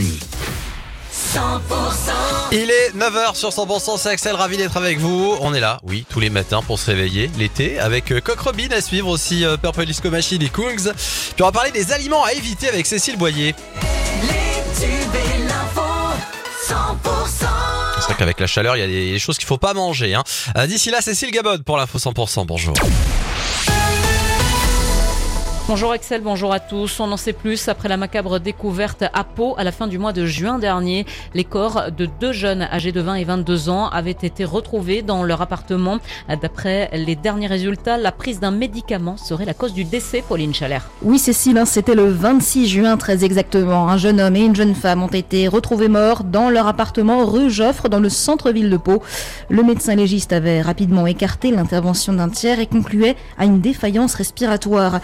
Mélanie. Il est 9h sur 100%, c'est Axel, ravi d'être avec vous. On est là, oui, tous les matins pour se réveiller l'été avec euh, Coq Robin à suivre aussi euh, Purple Disco Machine et Kungs. Puis on va parler des aliments à éviter avec Cécile Boyer. C'est vrai qu'avec la chaleur, il y a des choses qu'il faut pas manger. Hein. Euh, D'ici là, Cécile Gabod pour l'info 100%. Bonjour. Bonjour Axel, bonjour à tous. On en sait plus après la macabre découverte à Pau à la fin du mois de juin dernier. Les corps de deux jeunes âgés de 20 et 22 ans avaient été retrouvés dans leur appartement. D'après les derniers résultats, la prise d'un médicament serait la cause du décès, Pauline Chalère. Oui Cécile, hein, c'était le 26 juin très exactement. Un jeune homme et une jeune femme ont été retrouvés morts dans leur appartement rue Joffre dans le centre-ville de Pau. Le médecin légiste avait rapidement écarté l'intervention d'un tiers et concluait à une défaillance respiratoire.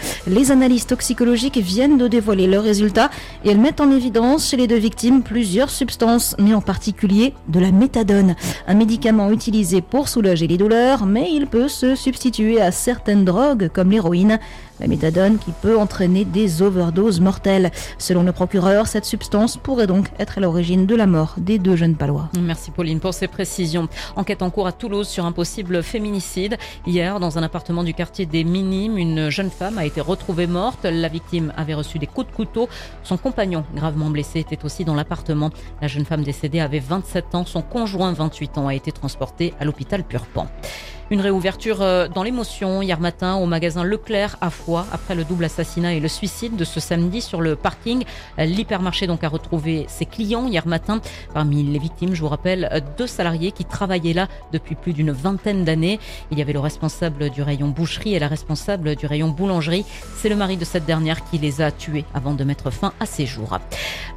Analyses toxicologiques viennent de dévoiler leurs résultats et elles mettent en évidence chez les deux victimes plusieurs substances, mais en particulier de la méthadone, un médicament utilisé pour soulager les douleurs, mais il peut se substituer à certaines drogues comme l'héroïne. La méthadone qui peut entraîner des overdoses mortelles. Selon le procureur, cette substance pourrait donc être à l'origine de la mort des deux jeunes palois. Merci Pauline pour ces précisions. Enquête en cours à Toulouse sur un possible féminicide. Hier, dans un appartement du quartier des Minimes, une jeune femme a été retrouvée morte. La victime avait reçu des coups de couteau. Son compagnon, gravement blessé, était aussi dans l'appartement. La jeune femme décédée avait 27 ans. Son conjoint, 28 ans, a été transporté à l'hôpital Purpan. Une réouverture euh, dans l'émotion hier matin au magasin Leclerc à Foix après le double assassinat et le suicide de ce samedi sur le parking. L'hypermarché donc a retrouvé ses clients hier matin. Parmi les victimes, je vous rappelle, deux salariés qui travaillaient là depuis plus d'une vingtaine d'années. Il y avait le responsable du rayon boucherie et la responsable du rayon boulangerie. C'est le mari de cette dernière qui les a tués avant de mettre fin à ses jours.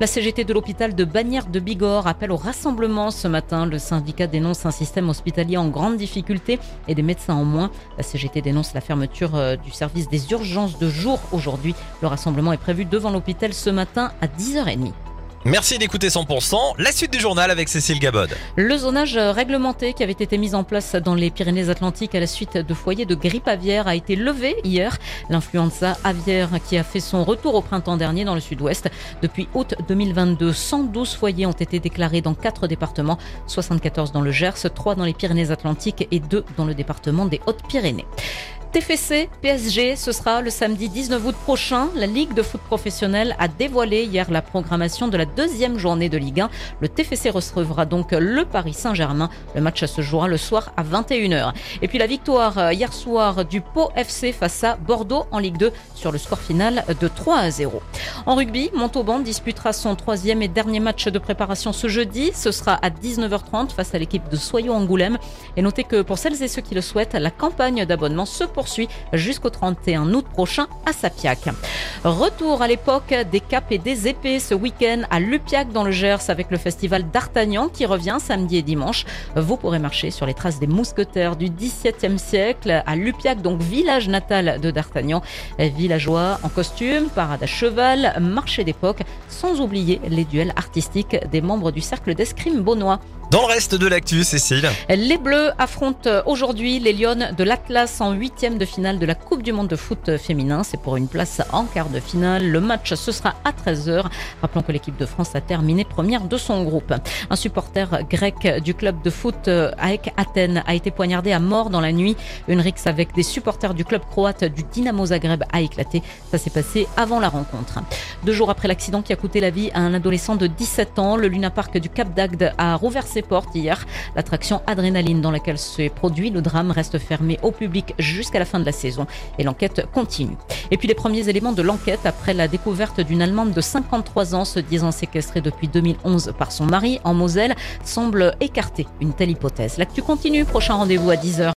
La CGT de l'hôpital de Bagnères de Bigorre appelle au rassemblement ce matin. Le syndicat dénonce un système hospitalier en grande difficulté et des médecins en moins. La CGT dénonce la fermeture euh, du service des urgences de jour aujourd'hui. Le rassemblement est prévu devant l'hôpital ce matin à 10h30. Merci d'écouter 100%. La suite du journal avec Cécile Gabod. Le zonage réglementé qui avait été mis en place dans les Pyrénées-Atlantiques à la suite de foyers de grippe aviaire a été levé hier. L'influenza aviaire qui a fait son retour au printemps dernier dans le sud-ouest. Depuis août 2022, 112 foyers ont été déclarés dans quatre départements, 74 dans le Gers, 3 dans les Pyrénées-Atlantiques et 2 dans le département des Hautes-Pyrénées. TFC PSG, ce sera le samedi 19 août prochain. La Ligue de foot professionnel a dévoilé hier la programmation de la deuxième journée de Ligue 1. Le TFC recevra donc le Paris Saint-Germain. Le match se jouera le soir à 21h. Et puis la victoire euh, hier soir du Pau FC face à Bordeaux en Ligue 2 sur le score final de 3 à 0. En rugby, Montauban disputera son troisième et dernier match de préparation ce jeudi. Ce sera à 19h30 face à l'équipe de Soyaux Angoulême. Et notez que pour celles et ceux qui le souhaitent, la campagne d'abonnement se poursuit jusqu'au 31 août prochain à Sapiac. Retour à l'époque des capes et des épées ce week-end à Lupiac dans le Gers avec le festival d'Artagnan qui revient samedi et dimanche. Vous pourrez marcher sur les traces des mousquetaires du XVIIe siècle à Lupiac, donc village natal de D'Artagnan. Villageois en costume, parade à cheval, marché d'époque, sans oublier les duels artistiques des membres du cercle d'escrime bonnois. Dans le reste de l'actu, Cécile. Les Bleus affrontent aujourd'hui les Lyonnes de l'Atlas en huitième de finale de la Coupe du Monde de foot féminin. C'est pour une place en quart de finale. Le match, ce sera à 13h. Rappelons que l'équipe de France a terminé première de son groupe. Un supporter grec du club de foot avec Athènes a été poignardé à mort dans la nuit. Une rixe avec des supporters du club croate du Dynamo Zagreb a éclaté. Ça s'est passé avant la rencontre. Deux jours après l'accident qui a coûté la vie à un adolescent de 17 ans, le Luna Park du Cap d'Agde a rouvert portes hier. L'attraction Adrénaline dans laquelle s'est produit le drame reste fermée au public jusqu'à la fin de la saison et l'enquête continue. Et puis les premiers éléments de l'enquête après la découverte d'une Allemande de 53 ans se disant séquestrée depuis 2011 par son mari en Moselle semblent écarter une telle hypothèse. L'actu continue, prochain rendez-vous à 10h.